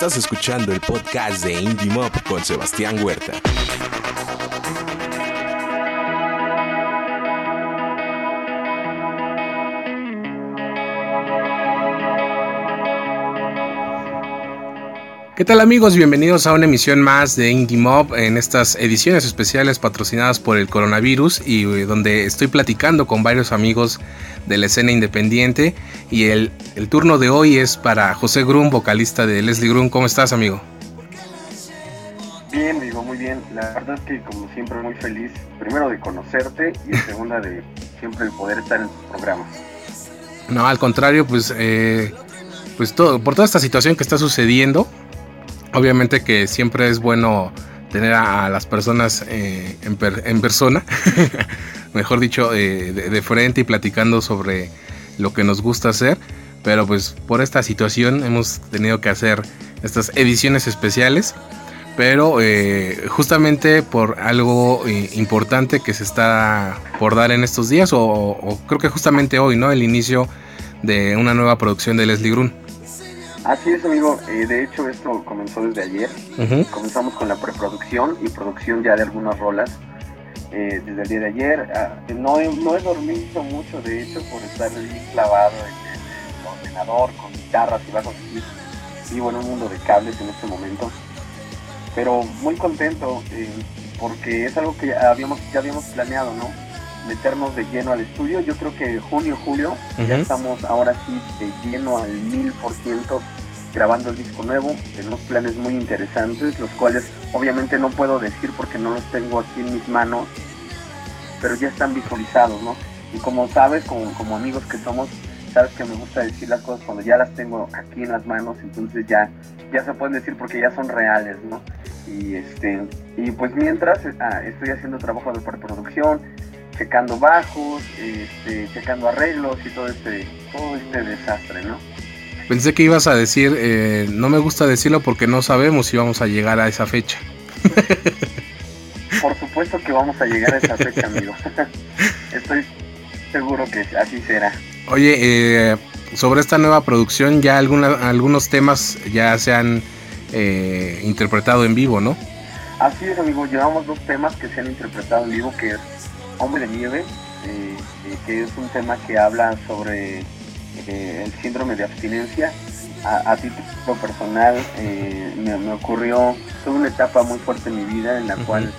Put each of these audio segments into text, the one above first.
Estás escuchando el podcast de Indie Mob con Sebastián Huerta. ¿Qué tal amigos? Bienvenidos a una emisión más de Indie Mob en estas ediciones especiales patrocinadas por el coronavirus y eh, donde estoy platicando con varios amigos de la escena independiente y el, turno de hoy es para José Grum, vocalista de Leslie Grum. ¿Cómo estás amigo? Bien, digo, muy bien. La verdad es que como siempre muy feliz, primero de conocerte y segunda de siempre poder estar en tus programas. No, al contrario, pues, eh, pues todo, por toda esta situación que está sucediendo, Obviamente que siempre es bueno tener a, las personas eh, en, persona, mejor dicho, eh, de, frente y platicando sobre lo que nos gusta hacer. Pero pues por esta situación hemos tenido que hacer estas ediciones especiales. Pero eh, justamente por algo importante que se está por dar en estos días, o, o, creo que justamente hoy, ¿no? El inicio de una nueva producción de Leslie Grun. Así es, amigo. Eh, de hecho, esto comenzó desde ayer. Comenzamos con la preproducción y producción ya de algunas rolas. Eh, desde el día de ayer. Ah, no, no he dormido mucho, de hecho, por estar clavado en, el ordenador con guitarras y bajos y bueno, un mundo de cables en este momento. Pero muy contento eh, porque es algo que habíamos, ya habíamos planeado, ¿no? meternos de lleno al estudio. Yo creo que junio, julio, ya estamos ahora sí de lleno al mil por ciento grabando el disco nuevo. Tenemos planes muy interesantes, los cuales obviamente no puedo decir porque no los tengo aquí en mis manos, pero ya están visualizados, ¿no? Y como sabes, como, amigos que somos, sabes que me gusta decir las cosas cuando ya las tengo aquí en las manos, entonces ya, ya se pueden decir porque ya son reales, ¿no? Y, este, y pues mientras ah, estoy haciendo trabajo de preproducción, checando bajos, este, checando arreglos y todo este, todo este desastre, ¿no? Pensé que ibas a decir, eh, no me gusta decirlo porque no sabemos si vamos a llegar a esa fecha. Por supuesto que vamos a llegar a esa fecha, amigo. Estoy seguro que así será. Oye, eh, sobre esta nueva producción, ya algunos temas ya se han eh, interpretado en vivo, ¿no? Así es, amigo. Llevamos dos temas que se han interpretado en vivo, que es Hombre de Nieve, eh, eh, que es un tema que habla sobre eh, el síndrome de abstinencia. A, título personal me, ocurrió, tuve una etapa muy fuerte en mi vida en la cual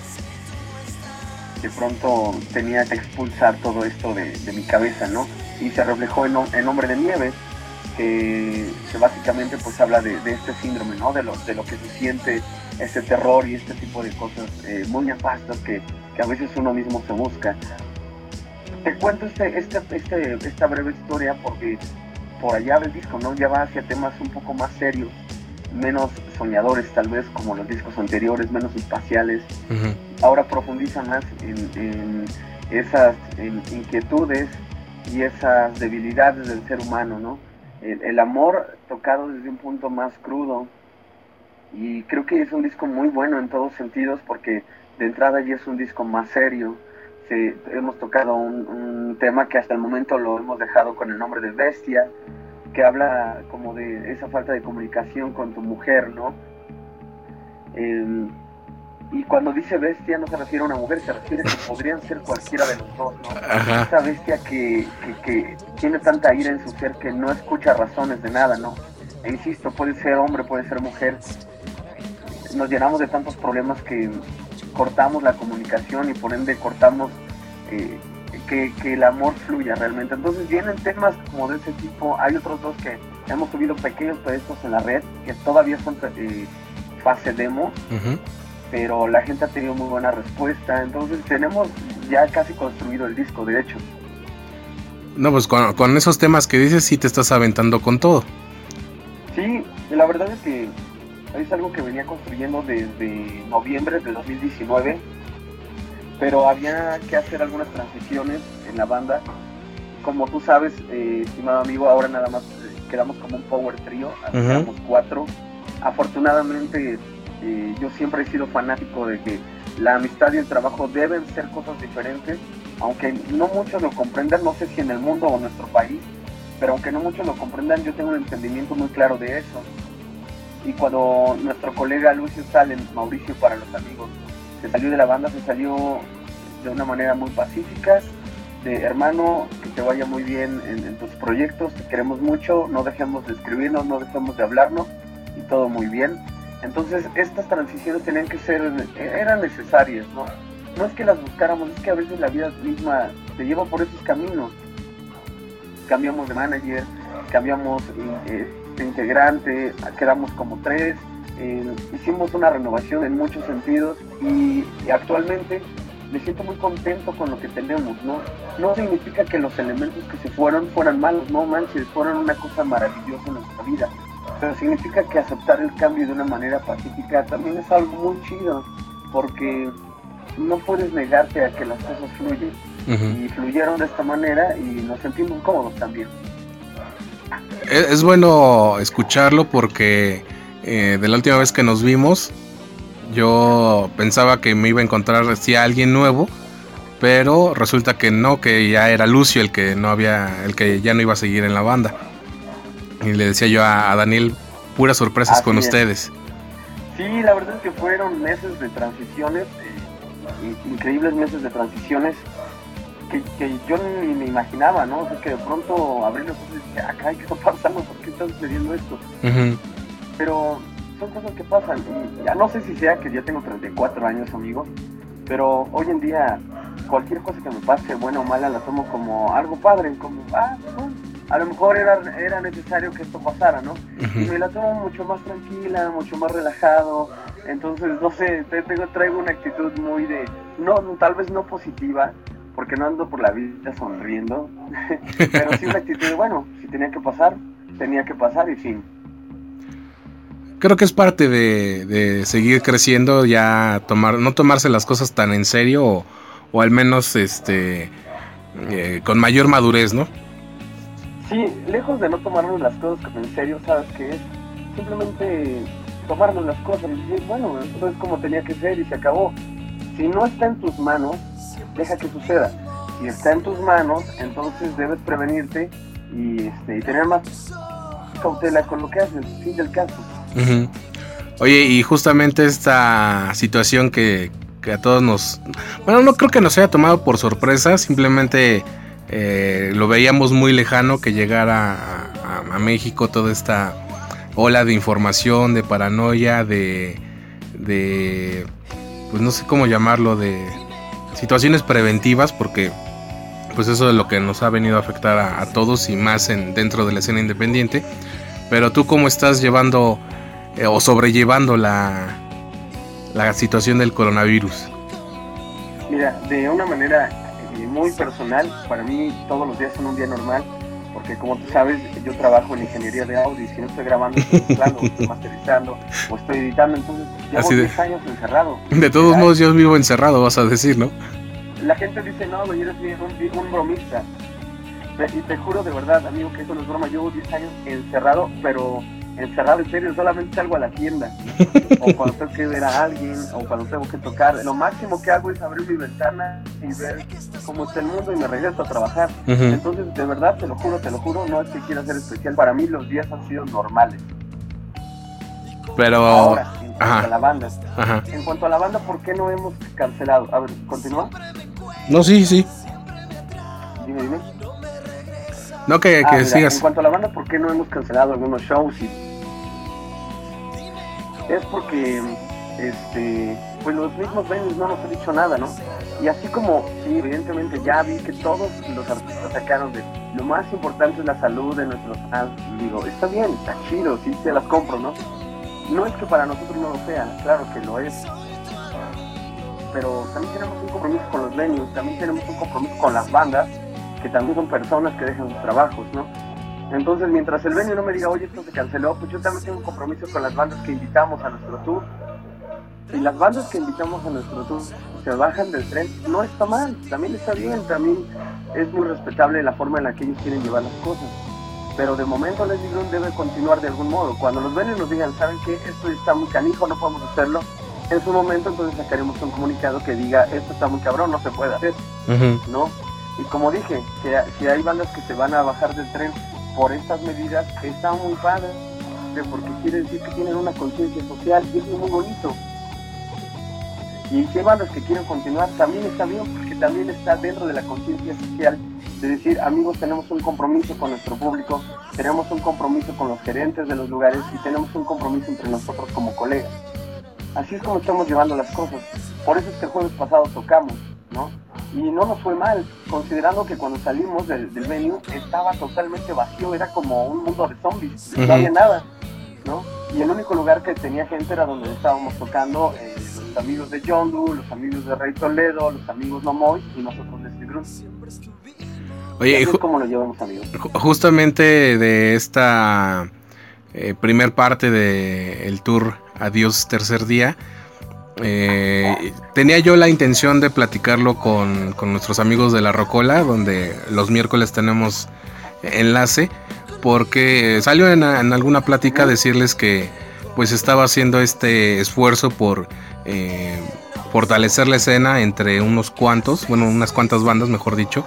de pronto tenía que expulsar todo esto de, mi cabeza, ¿no? Y se reflejó en, en Hombre de Nieve, que, básicamente pues habla de, este síndrome, ¿no? De lo, de lo que se siente ese terror y este tipo de cosas muy nefastas que, a veces uno mismo se busca. Te cuento este, este, este, esta breve historia porque por allá del disco ¿no? ya va hacia temas un poco más serios, menos soñadores tal vez como los discos anteriores, menos espaciales. Ahora profundiza más en, esas inquietudes y esas debilidades del ser humano, ¿no? El, el, amor tocado desde un punto más crudo. Y creo que es un disco muy bueno en todos sentidos porque de entrada ya es un disco más serio. Hemos tocado un, tema que hasta el momento lo hemos dejado con el nombre de Bestia, que habla como de esa falta de comunicación con tu mujer, ¿no? Em, y cuando dice bestia no se refiere a una mujer, se refiere a que podrían ser cualquiera de los dos, ¿no? Esa bestia que, que, tiene tanta ira en su ser que no escucha razones de nada, ¿no? E insisto, puede ser hombre, puede ser mujer. Nos llenamos de tantos problemas que cortamos la comunicación y por ende cortamos eh, que, el amor fluya realmente. Entonces vienen temas como de ese tipo. Hay otros dos que hemos subido pequeños proyectos en la red que todavía son eh, fase demo, pero la gente ha tenido muy buena respuesta. Entonces tenemos ya casi construido el disco, de hecho. No, pues con, con esos temas que dices sí te estás aventando con todo. Sí, la verdad es que es algo que venía construyendo desde noviembre de 2019, pero había que hacer algunas transiciones en la banda. Como tú sabes, eh, estimado amigo, ahora nada más eh, quedamos como un power trio, quedamos cuatro. Afortunadamente, eh, yo siempre he sido fanático de que la amistad y el trabajo deben ser cosas diferentes, aunque no muchos lo comprendan, no sé si en el mundo o en nuestro país, pero aunque no muchos lo comprendan, yo tengo un entendimiento muy claro de eso y cuando nuestro colega Lucio Salen, Mauricio para los amigos, se salió de la banda, se salió de una manera muy pacífica, de hermano, que te vaya muy bien en, tus proyectos, te queremos mucho, no dejemos de escribirnos, no dejemos de hablarnos y todo muy bien. Entonces estas transiciones tenían que ser, eran necesarias, ¿no? No es que las buscáramos, es que a veces la vida misma te lleva por esos caminos. Cambiamos de manager, cambiamos eh, de integrante, quedamos como tres, eh, hicimos una renovación en muchos sentidos y actualmente me siento muy contento con lo que tenemos, ¿no? No significa que los elementos que se fueron fueran malos, no manches, fueron una cosa maravillosa en nuestra vida. Pero significa que aceptar el cambio de una manera pacífica también es algo muy chido, porque no puedes negarte a que las cosas fluyen. Y fluyeron de esta manera y nos sentimos cómodos también. Es, bueno escucharlo porque eh, de la última vez que nos vimos, yo pensaba que me iba a encontrar así a alguien nuevo, pero resulta que no, que ya era Lucio el que no había, el que ya no iba a seguir en la banda. Y le decía yo a, Daniel, puras sorpresas con ustedes. Sí, la verdad es que fueron meses de transiciones, eh, increíbles meses de transiciones que, yo ni me imaginaba, ¿no? O sea, que de pronto abrí los ojos y dije, acá, ah, ¿qué está pasando? ¿Por qué está sucediendo esto? Pero son cosas que pasan. Y ya no sé si sea que yo tengo 34 años, amigos, pero hoy en día cualquier cosa que me pase, buena o mala, la tomo como algo padre, como, ah, a lo mejor era, era necesario que esto pasara, ¿no? Y me la tomo mucho más tranquila, mucho más relajado. Entonces, no sé, tengo, traigo una actitud muy de, no, tal vez no positiva, porque no ando por la vida sonriendo, pero sí una actitud de, bueno, si tenía que pasar, tenía que pasar y fin creo que es parte de, seguir creciendo, ya tomar, no tomarse las cosas tan en serio o, al menos este eh, con mayor madurez, ¿no? Sí, lejos de no tomarnos las cosas en serio, ¿sabes qué es? Simplemente tomarnos las cosas y decir, bueno, esto es como tenía que ser y se acabó. Si no está en tus manos, deja que suceda. Si está en tus manos, entonces debes prevenirte y, este, y tener más cautela con lo que haces, fin del caso. Oye, y justamente esta situación que, a todos nos... Bueno, no creo que nos haya tomado por sorpresa, simplemente eh, lo veíamos muy lejano que llegara a, México toda esta ola de información, de paranoia, de, de... Pues no sé cómo llamarlo, de situaciones preventivas, porque pues eso es lo que nos ha venido a afectar a, todos y más en, dentro de la escena independiente. Pero tú cómo estás llevando eh, o sobrellevando la, la situación del coronavirus? Mira, de una manera muy personal, para mí todos los días son un día normal, porque como tú sabes, yo trabajo en ingeniería de audio y si no estoy grabando, estoy mezclando, estoy masterizando o estoy editando, entonces llevo 10 años encerrado. De todos modos, yo vivo encerrado, vas a decir, ¿no? La gente dice, no, güey, eres un, un bromista. Y te juro de verdad, amigo, que eso no es broma. Llevo 10 años encerrado, pero encerrado en serio, solamente salgo a la tienda. o cuando tengo que ver a alguien, o cuando tengo que tocar. Lo máximo que hago es abrir mi ventana y ver cómo está el mundo y me regreso a trabajar. Entonces, de verdad, te lo juro, te lo juro, no es que quiera ser especial. Para mí los días han sido normales. Pero... Ahora, en cuanto a la banda. En cuanto a la banda, ¿por qué no hemos cancelado? A ver, ¿continúa? No, sí, sí. Dime, dime. No, que, ah, sigas. En cuanto a la banda, ¿por qué no hemos cancelado algunos shows? Y es porque este pues los mismos venues no nos han dicho nada, ¿no? Y así como, sí, evidentemente ya vi que todos los artistas sacaron de lo más importante es la salud de nuestros fans. digo, está bien, está chido, sí se las compro, ¿no? No es que para nosotros no lo sea, claro que lo es. Pero también tenemos un compromiso con los venues, también tenemos un compromiso con las bandas, que también son personas que dejan sus trabajos, ¿no? Entonces, mientras el venue no me diga, oye, esto se canceló, pues yo también tengo un compromiso con las bandas que invitamos a nuestro tour. Y las bandas que invitamos a nuestro tour se bajan del tren, no está mal, también está bien, también es muy respetable la forma en la que ellos quieren llevar las cosas. Pero de momento les digo, debe continuar de algún modo. Cuando los venues nos digan, ¿saben qué? Esto está muy canijo, no podemos hacerlo. En su momento entonces sacaremos un comunicado que diga, esto está muy cabrón, no se puede hacer. ¿No? Y como dije, si hay bandas que se van a bajar del tren por estas medidas está muy padre. porque quiere decir que tienen una conciencia social y es muy bonito. Y hay bandas que quieren continuar, también está bien, porque también está dentro de la conciencia social de decir, amigos, tenemos un compromiso con nuestro público, tenemos un compromiso con los gerentes de los lugares y tenemos un compromiso entre nosotros como colegas. Así es como estamos llevando las cosas. Por eso es que el jueves pasado tocamos, ¿no? Y no nos fue mal, considerando que cuando salimos del, del venue estaba totalmente vacío, era como un mundo de zombies, no había nada, ¿no? Y el único lugar que tenía gente era donde estábamos tocando eh, los amigos de John Doe, los amigos de Rey Toledo, los amigos Momoy y nosotros de grupo. Oye, ¿cómo lo llevamos, amigos? Justamente de esta eh, primer parte del tour Adiós Tercer Día, eh, tenía yo la intención de platicarlo con, con, nuestros amigos de la Rocola, donde los miércoles tenemos enlace, porque salió en, alguna plática decirles que pues estaba haciendo este esfuerzo por eh, fortalecer la escena entre unos cuantos, bueno, unas cuantas bandas, mejor dicho.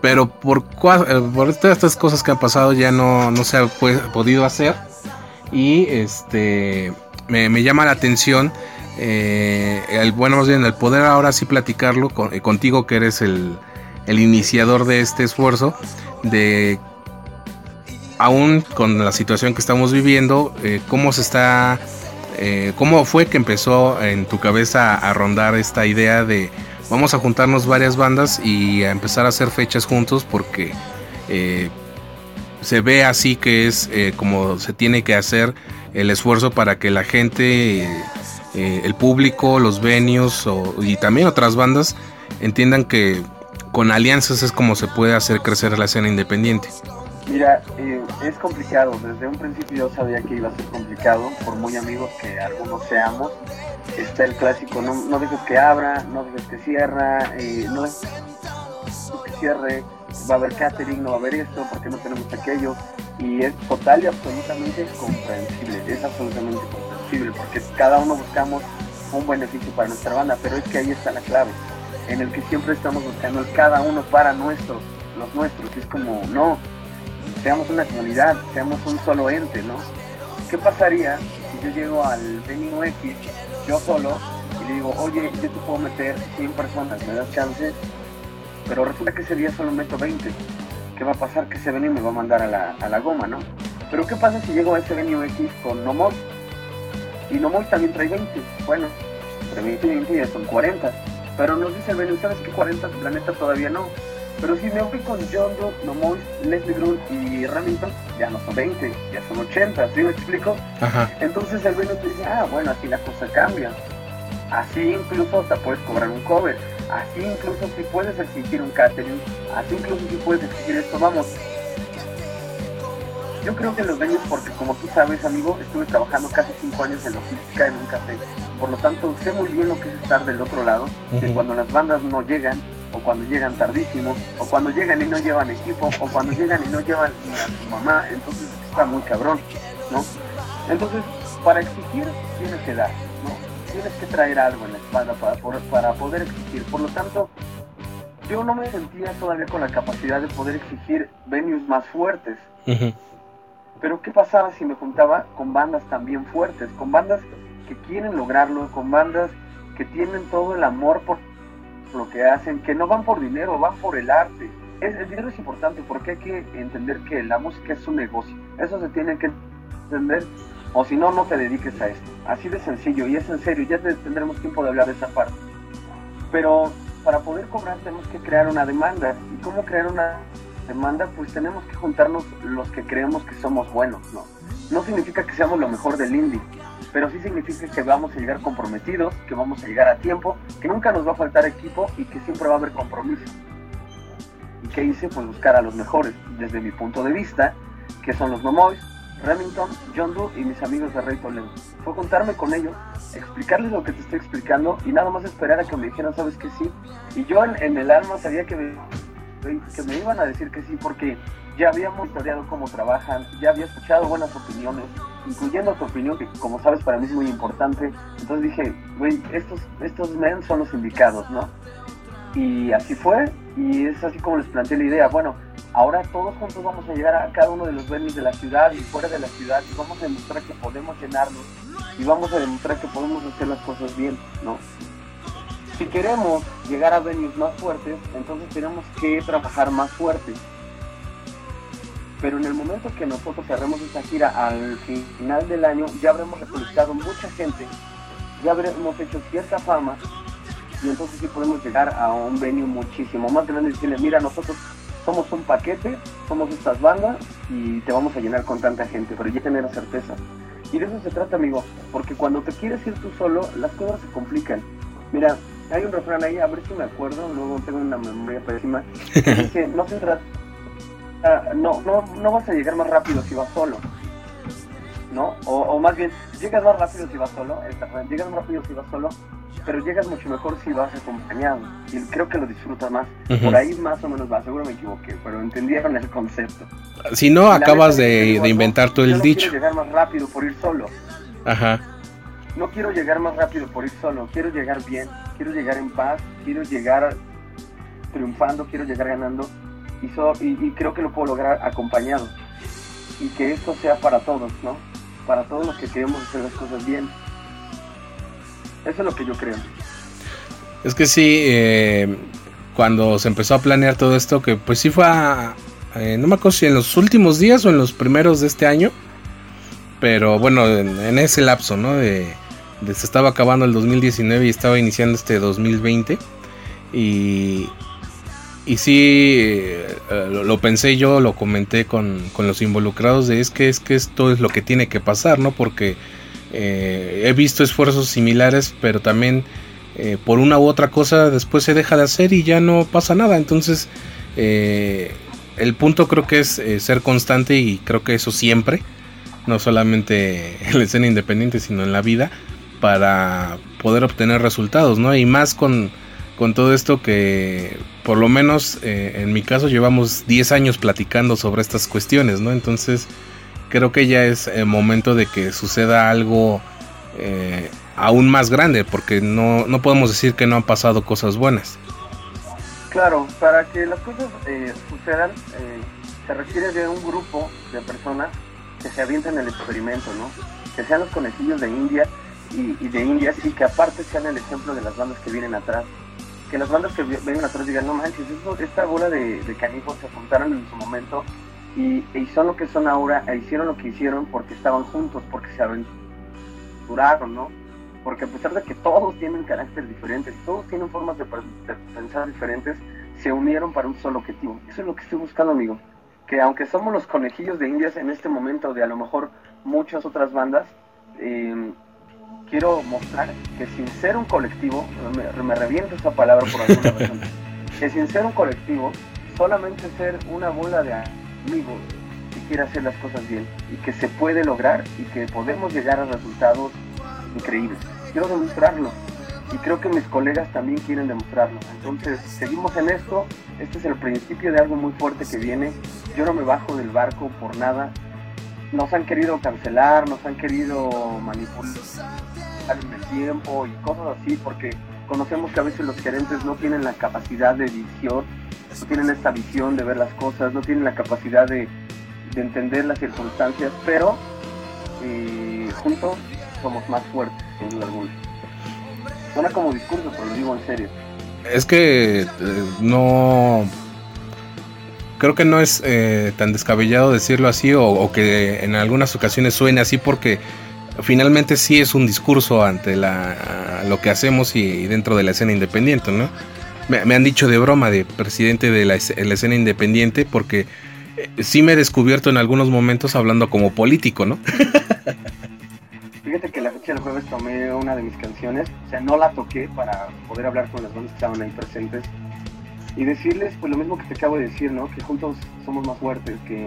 Pero por, eh, por todas estas cosas que han pasado ya no, no se ha podido hacer. Y este me llama la atención eh, el, bueno, más bien el poder ahora sí platicarlo con, eh, contigo que eres el, iniciador de este esfuerzo, de aún con la situación que estamos viviendo, eh, cómo se está, cómo fue que empezó en tu cabeza a, rondar esta idea de vamos a juntarnos varias bandas y a empezar a hacer fechas juntos porque se ve así que es como se tiene que hacer el esfuerzo para que la gente, eh, el público, los venios o, y también otras bandas entiendan que con alianzas es como se puede hacer crecer la escena independiente. Mira, eh, es complicado. Desde un principio yo sabía que iba a ser complicado, por muy amigos que algunos seamos. Está el clásico, no, no dejes que abra, no dejes que cierra, eh, no dejes que cierre, va a haber catering, no va a haber esto, porque no tenemos aquello. Y es total y absolutamente comprensible, es absolutamente comprensible, porque cada uno buscamos un beneficio para nuestra banda, pero es que ahí está la clave, en el que siempre estamos buscando cada uno para nuestros, los nuestros, es como, no, seamos una comunidad, seamos un solo ente, ¿no? ¿Qué pasaría si yo llego al venue X, yo solo, y le digo, oye, yo te puedo meter 100 personas, me das chance, pero resulta que ese día solo meto 20. ¿Qué va a pasar? Que ese venue me va a mandar a la, a la goma, ¿no? Pero ¿qué pasa si llego a ese venue X con Nomos? Y Nomos también trae 20. Bueno, entre 20 y 20 ya son 40. Pero nos dice el venue, ¿sabes qué 40? Tu planeta todavía no. Pero si me fui con John Doe, Nomois, Leslie Grun y Remington, ya no son 20, ya son 80, ¿sí me explico? Ajá. Entonces el venue te dice, ah, bueno, así la cosa cambia. Así incluso te puedes cobrar un cover. Así incluso si puedes exigir un catering. Así incluso si puedes exigir esto. Vamos. Yo creo que los venues, porque como tú sabes, amigo, estuve trabajando casi 5 años en logística en un café. Por lo tanto, sé muy bien lo que es estar del otro lado, que cuando las bandas no llegan, o cuando llegan tardísimo, o cuando llegan y no llevan equipo, o cuando llegan y no llevan a su mamá, entonces está muy cabrón, ¿no? Entonces, para exigir tienes que dar, ¿no? Tienes que traer algo en la espalda para, para poder exigir. Por lo tanto, yo no me sentía todavía con la capacidad de poder exigir venues más fuertes. Ujú. Pero ¿qué pasaba si me juntaba con bandas también fuertes? Con bandas que quieren lograrlo, con bandas que tienen todo el amor por lo que hacen, que no van por dinero, van por el arte. Es, el dinero es importante porque hay que entender que la música es un negocio. Eso se tiene que entender. O si no, no te dediques a esto. Así de sencillo y es en serio. Ya te- tendremos tiempo de hablar de esa parte. Pero para poder cobrar tenemos que crear una demanda. ¿Y cómo crear una demanda? Pues tenemos que juntarnos los que creemos que somos buenos, ¿no? No significa que seamos lo mejor del indie, pero sí significa que vamos a llegar comprometidos, que vamos a llegar a tiempo, que nunca nos va a faltar equipo y que siempre va a haber compromiso. ¿Y qué hice? Pues buscar a los mejores, desde mi punto de vista, que son los Momoys, Remington, John Doe y mis amigos de Rey Toledo. Fue juntarme con ellos, explicarles lo que te estoy explicando y nada más esperar a que me dijeran, ¿sabes que sí? Y yo en, en el alma sabía que me, que me iban a decir que sí porque ya habíamos estudiado cómo trabajan, ya había escuchado buenas opiniones, incluyendo tu opinión, que como sabes para mí es muy importante. Entonces dije, güey, estos, estos men son los indicados, ¿no? Y así fue, y es así como les planteé la idea. Bueno, Ahora todos juntos vamos a llegar a cada uno de los venues de la ciudad y fuera de la ciudad y vamos a demostrar que podemos llenarnos y vamos a demostrar que podemos hacer las cosas bien, ¿no? Si queremos llegar a venues más fuertes, entonces tenemos que trabajar más fuerte. Pero en el momento que nosotros cerremos esta gira al final del año, ya habremos recolectado mucha gente, ya habremos hecho cierta fama y entonces sí podemos llegar a un venue muchísimo más grande y decirle, mira, nosotros somos un paquete, somos estas bandas y te vamos a llenar con tanta gente, pero ya tener certeza. Y de eso se trata, amigo, porque cuando te quieres ir tú solo, las cosas se complican. Mira, hay un refrán ahí, a ver si me acuerdo, luego tengo una memoria pésima, que no se trata, no, no, no vas a llegar más rápido si vas solo, ¿no? O, más bien, llegas más rápido si vas solo, llegas más rápido si vas solo, pero llegas mucho mejor si vas acompañado. Y creo que lo disfrutas más. Por ahí más o menos va, seguro me equivoqué, pero entendieron el concepto. Si no, acabas de, inventar todo el no dicho. Quiero llegar más rápido por ir solo. Ajá. No quiero llegar más rápido por ir solo, quiero llegar bien, quiero llegar en paz, quiero llegar triunfando, quiero llegar ganando y, y creo que lo puedo lograr acompañado. Y que esto sea para todos, ¿no? Para todos los que queremos hacer las cosas bien eso es lo que yo creo. Es que sí, eh, cuando se empezó a planear todo esto, que pues sí fue eh, no me acuerdo si en los últimos días o en los primeros de este año, pero bueno, en, ese lapso, ¿no? De, se estaba acabando el 2019 y estaba iniciando este 2020. Y, y sí, eh, lo, pensé yo, lo comenté con, con, los involucrados de es que, es que esto es lo que tiene que pasar, ¿no? Porque eh, he visto esfuerzos similares, pero también eh, por una u otra cosa después se deja de hacer y ya no pasa nada. Entonces, eh, el punto creo que es ser constante y creo que eso siempre, no solamente en la escena independiente, sino en la vida, para poder obtener resultados, ¿no? Y más con, con todo esto que, por lo menos en mi caso, llevamos 10 años platicando sobre estas cuestiones, ¿no? Entonces, creo que ya es el momento de que suceda algo eh, aún más grande, porque no, no podemos decir que no han pasado cosas buenas. Claro, para que las cosas eh, sucedan, eh, se requiere de un grupo de personas que se avienten el experimento, ¿no? Que sean los conejillos de India y, de Indias y que aparte sean el ejemplo de las bandas que vienen atrás. Que las bandas que vienen atrás digan, no manches, esta bola de, de canijos se juntaron en su momento y, son lo que son ahora, e hicieron lo que hicieron porque estaban juntos, porque se aventuraron, ¿no? Porque a pesar de que todos tienen caracteres diferentes, todos tienen formas de, pensar diferentes, se unieron para un solo objetivo. Eso es lo que estoy buscando, amigo. Que aunque somos los conejillos de indias en este momento, de a lo mejor muchas otras bandas, em, quiero mostrar que sin ser un colectivo, me, me reviento esa palabra por alguna razón, que sin ser un colectivo, solamente ser una bola de amigo que quiere hacer las cosas bien y que se puede lograr y que podemos llegar a resultados increíbles. Quiero demostrarlo y creo que mis colegas también quieren demostrarlo. Entonces, seguimos en esto. Este es el principio de algo muy fuerte que viene. Yo no me bajo del barco por nada. Nos han querido cancelar, nos han querido manipular el tiempo y cosas así porque conocemos que a veces los gerentes no tienen la capacidad de visión no tienen esta visión de ver las cosas, no tienen la capacidad de, entender las circunstancias, pero eh, juntos somos más fuertes, sin duda alguna. Suena como discurso, pero lo digo en serio. Es que eh, no. Creo que no es eh, tan descabellado decirlo así o, que en algunas ocasiones suene así porque finalmente sí es un discurso ante la, lo que hacemos y dentro de la escena independiente, ¿no? me, han dicho de broma de presidente de la, escena independiente porque eh, sí me he descubierto en algunos momentos hablando como político, ¿no? Del jueves tomé una de mis canciones, o sea, no la toqué para poder hablar con las bandas que estaban ahí presentes y decirles pues lo mismo que te acabo de decir, ¿no? Que juntos somos más fuertes, que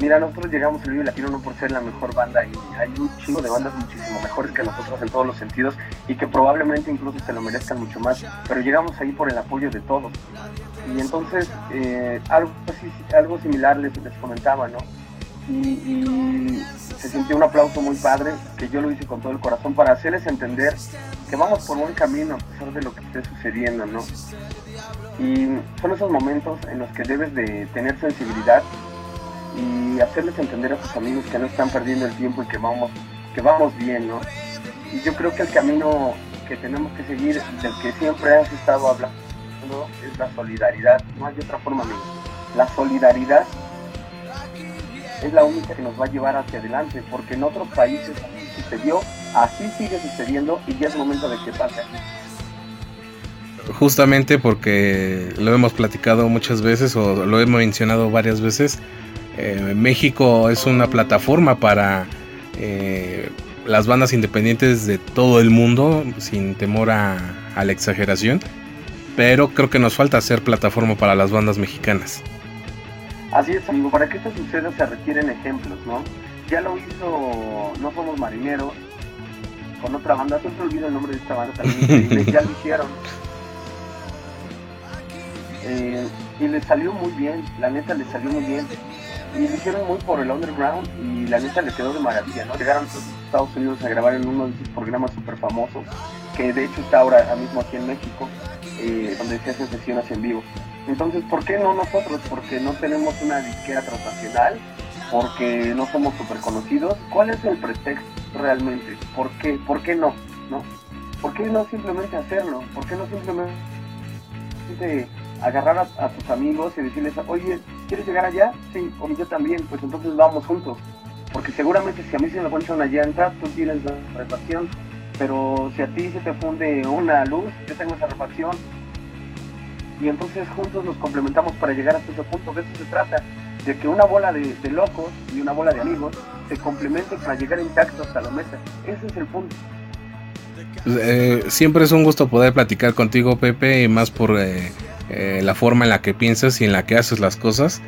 Mira, nosotros llegamos al Vive Latino no por ser la mejor banda y hay un chingo de bandas muchísimo mejores que nosotros en todos los sentidos y que probablemente incluso se lo merezcan mucho más, pero llegamos ahí por el apoyo de todos. Y entonces eh, algo, algo similar les, les comentaba, ¿no? Y, se sintió un aplauso muy padre, que yo lo hice con todo el corazón para hacerles entender que vamos por buen camino a pesar de lo que esté sucediendo, ¿no? Y son esos momentos en los que debes de tener sensibilidad y hacerles entender a tus amigos que no están perdiendo el tiempo y que vamos, que vamos bien, ¿no? Y yo creo que el camino que tenemos que seguir, del que siempre has estado hablando, es la solidaridad. No hay otra forma, amigo. La solidaridad es la única que nos va a llevar hacia adelante, porque en otros países así sucedió, así sigue sucediendo y ya es momento de que pase. Justamente porque lo hemos platicado muchas veces o lo hemos mencionado varias veces, eh, México es una plataforma para eh, las bandas independientes de todo el mundo, sin temor a, a la exageración, pero creo que nos falta hacer plataforma para las bandas mexicanas. Así es, amigo, para que esto suceda se requieren ejemplos, ¿no? Ya lo hizo No Somos Marineros, con otra banda, siempre olvido el nombre de esta banda también, ya lo hicieron. Eh, y le salió muy bien, la neta le salió muy bien. Y lo hicieron muy por el underground y la neta le quedó de maravilla, ¿no? Llegaron a Estados Unidos a grabar en uno de sus programas súper famosos, que de hecho está ahora mismo aquí en México, eh, donde se hacen sesiones en vivo. Entonces, ¿por qué no nosotros? Porque no tenemos una disquera transnacional, porque no somos súper conocidos. ¿Cuál es el pretexto realmente? ¿Por qué? ¿Por qué no? ¿No? ¿Por qué no simplemente hacerlo? ¿Por qué no simplemente agarrar a, tus amigos y decirles, oye, ¿quieres llegar allá? Sí, o yo también, pues entonces vamos juntos. Porque seguramente si a mí se me pones una llanta, tú tienes la refacción, pero si a ti se te funde una luz, yo tengo esa refacción, y entonces juntos nos complementamos para llegar hasta ese punto. De eso se trata, de que una bola de, locos y una bola de amigos se complementen para llegar intactos hasta la meta. Ese es el punto. Pues, eh, siempre es un gusto poder platicar contigo, Pepe, y más por eh, eh, la forma en la que piensas y en la que haces las cosas.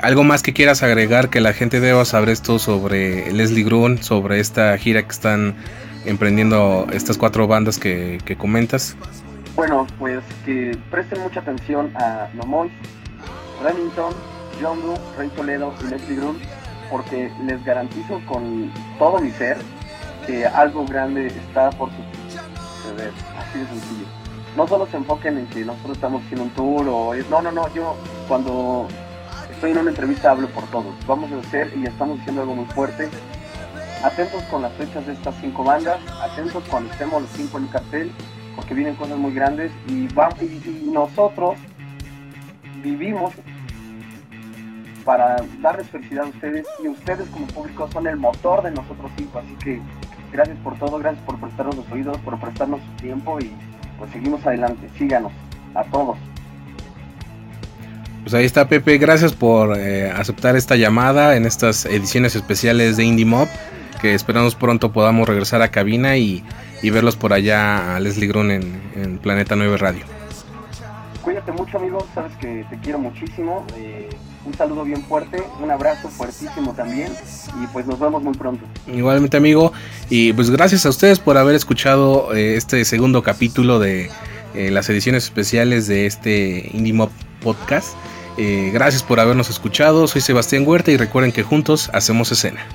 ¿Algo más que quieras agregar que la gente deba saber esto sobre Leslie Grun, sobre esta gira que están emprendiendo estas cuatro bandas que, que comentas? Bueno, pues que presten mucha atención a Nomoy, Remington, John Doe, Rey Toledo y Leslie Grun, porque les garantizo con todo mi ser que algo grande está por suceder, así de sencillo. No solo se enfoquen en que nosotros estamos haciendo un tour o no, no, no, yo cuando estoy en una entrevista hablo por todos. Vamos a hacer y estamos haciendo algo muy fuerte. Atentos con las fechas de estas cinco bandas, atentos cuando estemos los cinco en el cartel porque vienen cosas muy grandes y, y, nosotros vivimos para darles felicidad a ustedes y ustedes como público son el motor de nosotros cinco, así que gracias por todo, gracias por prestarnos los oídos, por prestarnos su tiempo y pues seguimos adelante, síganos a todos. Pues ahí está Pepe, gracias por eh, aceptar esta llamada en estas ediciones especiales de Indie Mob, que esperamos pronto podamos regresar a cabina y y verlos por allá a Leslie Grun en, Planeta 9 Radio. Cuídate mucho, amigo. Sabes que te quiero muchísimo. Eh, un saludo bien fuerte, un abrazo fuertísimo también. Y pues nos vemos muy pronto. Igualmente, amigo. Y pues gracias a ustedes por haber escuchado eh, este segundo capítulo de eh, las ediciones especiales de este Indie Mob Podcast. gracias por habernos escuchado. Soy Sebastián Huerta y recuerden que juntos hacemos escena.